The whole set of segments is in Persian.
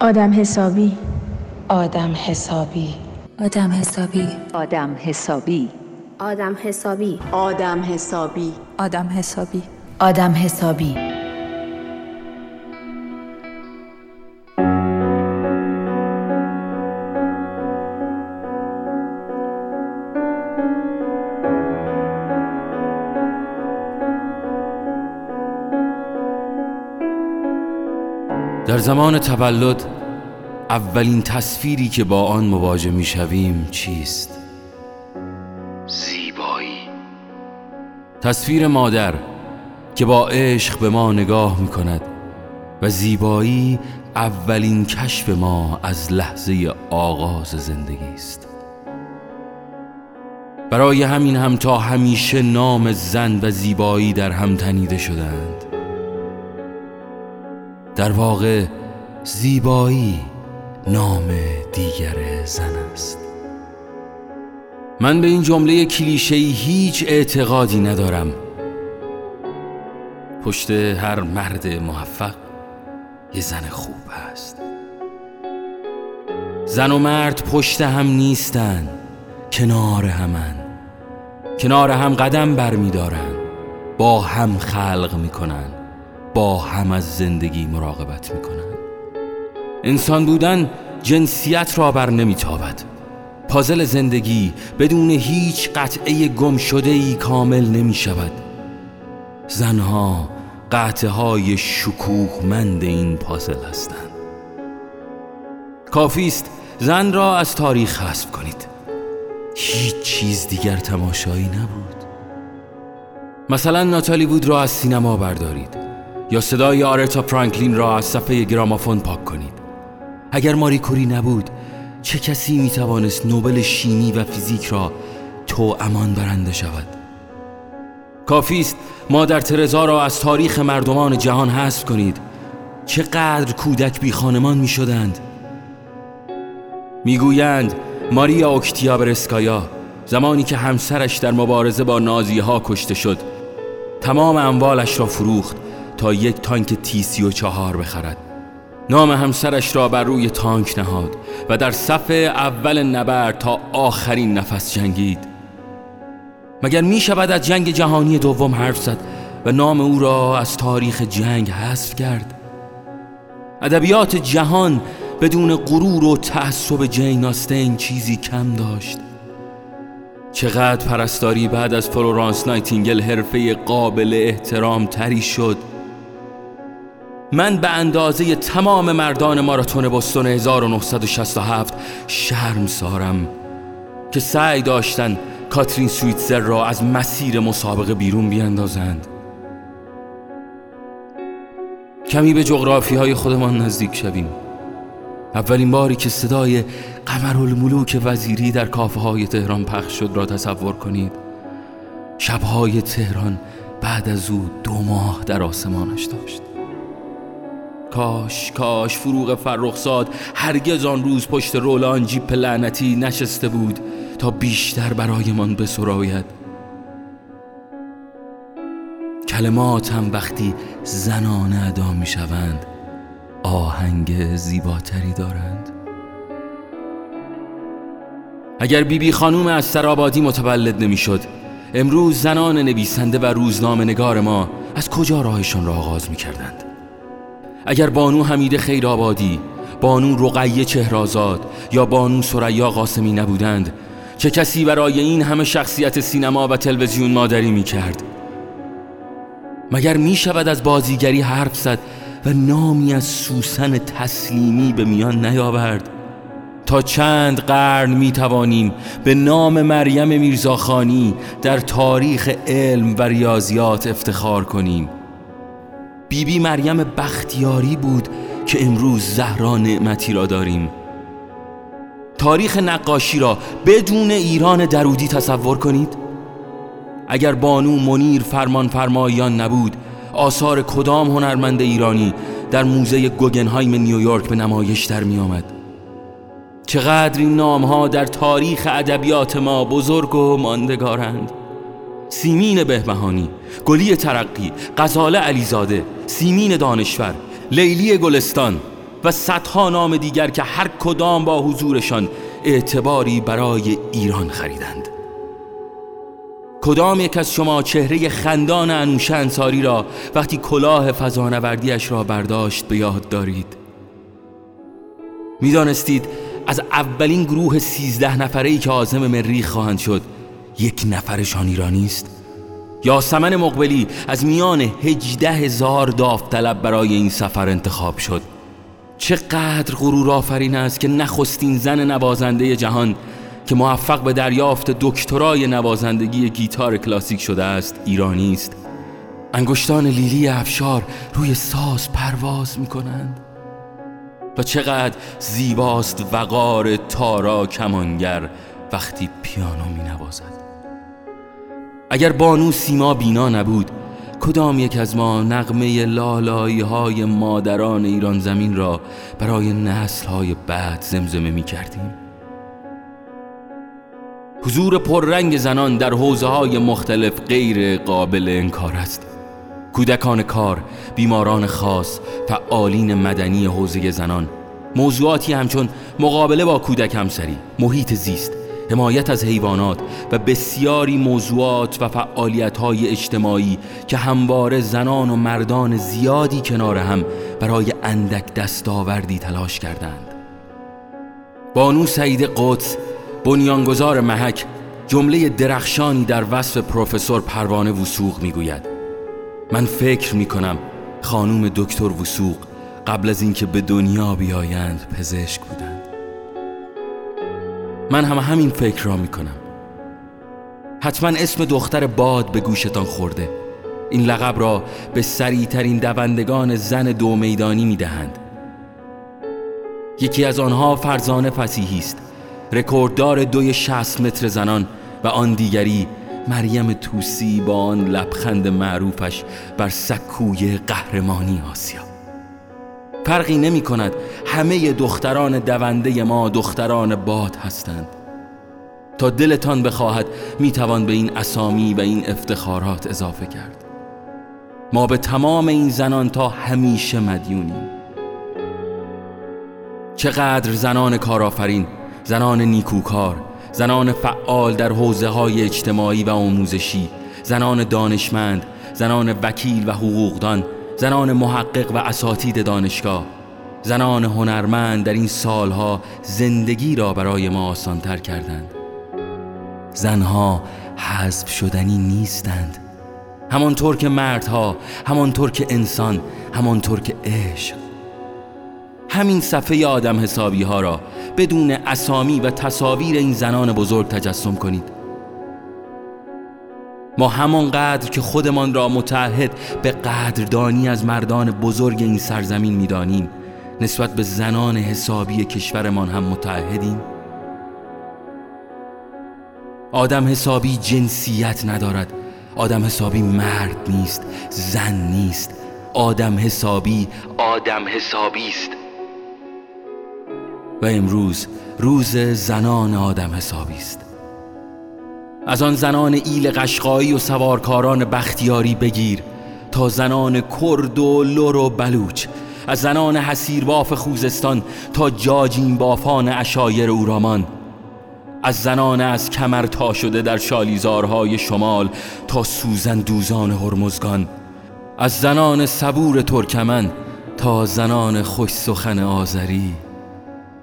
آدم حسابی. آدم حسابی. آدم حسابی. آدم حسابی. آدم حسابی. آدم حسابی. آدم حسابی. آدم حسابی. در زمان تولد اولین تصویری که با آن مواجه می شویم چیست؟ زیبایی. تصویر مادر که با عشق به ما نگاه می کند و زیبایی اولین کشف ما از لحظه آغاز زندگی است. برای همین هم تا همیشه نام زن و زیبایی در هم تنیده شدند در واقع زیبایی نام دیگر زن است. من به این جمله کلیشه‌ای هیچ اعتقادی ندارم. پشت هر مرد موفق یه زن خوب هست. زن و مرد پشت هم نیستن کنار همن. کنار هم قدم برمیدارن با هم خلق می‌کنن. با هم از زندگی مراقبت می‌کنن انسان بودن جنسیت را بر نمیتابد. پازل زندگی بدون هیچ قطعه گم شده ای کامل نمی شود زنها قطعه های شکوهمند این پازل هستند. کافی است زن را از تاریخ حذف کنید. هیچ چیز دیگر تماشایی نبود. مثلا ناتالی وود را از سینما بردارید. یا صدای آرتا فرانکلین را از صفحه گرامافون پاک کنید. اگر ماری کوری نبود چه کسی می توانست نوبل شیمی و فیزیک را تو امان برنده شود؟ کافی است مادر ترزا را از تاریخ مردمان جهان حذف کنید. چقدر کودک بی خانمان می شدند. می‌گویند ماریا اوکتیابرسکایا زمانی که همسرش در مبارزه با نازی ها کشته شد تمام اموالش را فروخت. تا یک تانک تی سی و چهار بخرد. نام همسرش را بر روی تانک نهاد و در صف اول نبرد تا آخرین نفس جنگید. مگر می شود از جنگ جهانی دوم حرف زد و نام او را از تاریخ جنگ حذف کرد؟ ادبیات جهان بدون غرور و تعصب جین آستین چیزی کم داشت. چقدر پرستاری بعد از فلورانس نایتینگل حرفه قابل احترام تری شد. من به اندازه تمام مردان ماراتون بوستون 1967 شرمسارم که سعی داشتن کاترین سویتزر را از مسیر مسابقه بیرون بیاندازند. کمی به جغرافی های خودمان نزدیک شویم. اولین باری که صدای قمرالملوک وزیری در کافه های تهران پخش شد را تصور کنید. شبهای تهران بعد از او دو ماه در آسمانش داشت. کاش کاش فروغ فرخزاد هرگز آن روز پشت رولان جیپ لعنتی نشسته بود تا بیشتر برایمان بسراید. کلمات هم وقتی زنانه ادا می شوند آهنگ زیباتری دارند. اگر بیبی بی خانوم از سرابادی متولد نمی‌شد امروز زنان نویسنده و روزنامه نگار ما از کجا راهشان را آغاز می کردند؟ اگر بانو حمید خیرآبادی بانو رقیه چهرازاد یا بانو سریا قاسمی نبودند چه کسی برای این همه شخصیت سینما و تلویزیون مادری می کرد مگر می شود از بازیگری حرف زد و نامی از سوسن تسلیمی به میان نیاورد؟ تا چند قرن می توانیم به نام مریم میرزاخانی در تاریخ علم و ریاضیات افتخار کنیم. بیبی بی مریم بختیاری بود که امروز زهرا نعمتی را داریم. تاریخ نقاشی را بدون ایران درودی تصور کنید. اگر بانو منیر فرمان فرمایان نبود آثار کدام هنرمند ایرانی در موزه گوگنهایم نیویورک به نمایش در می آمد؟ چقدر این نام ها در تاریخ ادبیات ما بزرگ و ماندگارند. سیمین بهبهانی گلی ترقی غزاله علیزاده سیمین دانشور لیلی گلستان و صدها نام دیگر که هر کدام با حضورشان اعتباری برای ایران خریدند. کدام یک از شما چهره خندان انوش انصاری را وقتی کلاه فضانوردیش را برداشت به یاد دارید؟ می‌دانستید از اولین گروه سیزده نفره ای که آزم مریخ خواهند شد یک نفرشان ایرانی است؟ یاسمن مقبلی از میان هجده هزار داوطلب برای این سفر انتخاب شد. چقدر غرور آفرین است که نخستین زن نوازنده جهان که موفق به دریافت دکترای نوازندگی گیتار کلاسیک شده است ایرانی است. انگشتان لیلی افشار روی ساز پرواز می کنند و چقدر زیباست وقار تارا کمانگر وقتی پیانو می نوازد اگر بانو سیما بینا نبود کدام یک از ما نغمه لالایی های مادران ایران زمین را برای نسل های بعد زمزمه می کردیم حضور پررنگ زنان در حوزه های مختلف غیر قابل انکار است. کودکان کار، بیماران خاص، فعالین مدنی حوزه زنان موضوعاتی همچون مقابله با کودک همسری، محیط زیست، حمایت از حیوانات و بسیاری موضوعات و فعالیت های اجتماعی که همواره زنان و مردان زیادی کنار هم برای اندک دستاوردی تلاش کردند. بانو سعید قدس بنیانگذار محک جمله درخشانی در وصف پروفسور پروانه وسوق می‌گوید. من فکر می کنم خانوم دکتر وسوق قبل از اینکه به دنیا بیایند پزشک بودند. من هم همین فکر را می کنم حتما اسم دختر باد به گوشتان خورده. این لقب را به سریعترین دوندگان زن دو میدانی می دهند یکی از آنها فرزانه فسیحی است. رکورددار دوی شست متر زنان و آن دیگری مریم توسی با آن لبخند معروفش بر سکوی قهرمانی آسیا. فرقی نمی کند. همه دختران دونده ما دختران باد هستند. تا دلتان بخواهد می توان به این اسامی و این افتخارات اضافه کرد. ما به تمام این زنان تا همیشه مدیونیم. چقدر زنان کارآفرین زنان نیکوکار زنان فعال در حوزه های اجتماعی و آموزشی زنان دانشمند زنان وکیل و حقوقدان زنان محقق و اساتید دانشگاه زنان هنرمند در این سالها زندگی را برای ما آسانتر کردند. زنها حذف شدنی نیستند. همانطور که مردها همانطور که انسان همانطور که عشق. همین صفحه آدم حسابی ها را بدون اسامی و تصاویر این زنان بزرگ تجسم کنید. ما همانقدر که خودمان را متحد به قدردانی از مردان بزرگ این سرزمین می‌دانیم نسبت به زنان حسابی کشورمان هم متحدیم آدم حسابی جنسیت ندارد آدم حسابی مرد نیست زن نیست آدم حسابی آدم حسابی است. و امروز روز زنان آدم حسابی است. از آن زنان ایل قشقایی و سوارکاران بختیاری بگیر تا زنان کرد و لور و بلوچ از زنان باف خوزستان تا جاجین بافان اشایر اورامان از زنان از کمر تا شده در شالیزارهای شمال تا سوزن دوزان هرمزگان. از زنان صبور ترکمن تا زنان خوش سخن آذری.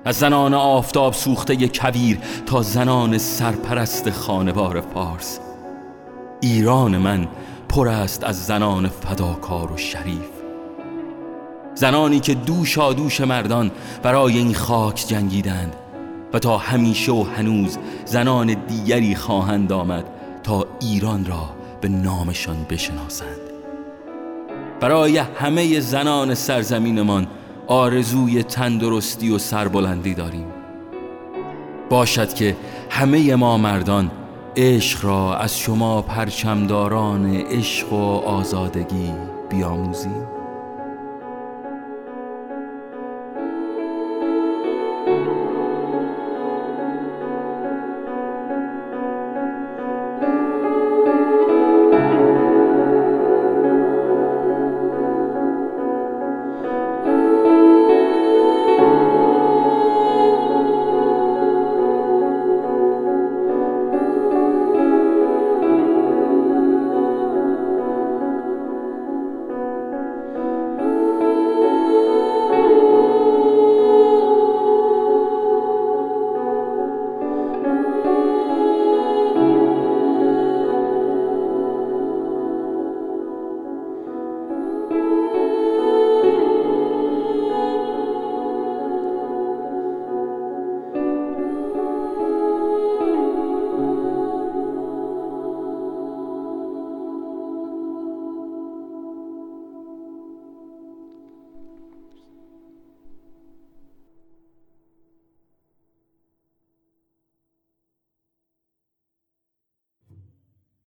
از زنان آفتاب سوخته کبیر تا زنان سرپرست خانوار فارس. ایران من پر است از زنان فداکار و شریف. زنانی که دوشا دوش مردان برای این خاک جنگیدند و تا همیشه و هنوز زنان دیگری خواهند آمد تا ایران را به نامشان بشناسند. برای همه زنان سرزمینمان آرزوی تندرستی و سربلندی داریم. باشد که همه ما مردان عشق را از شما پرچمداران عشق و آزادگی بیاموزیم.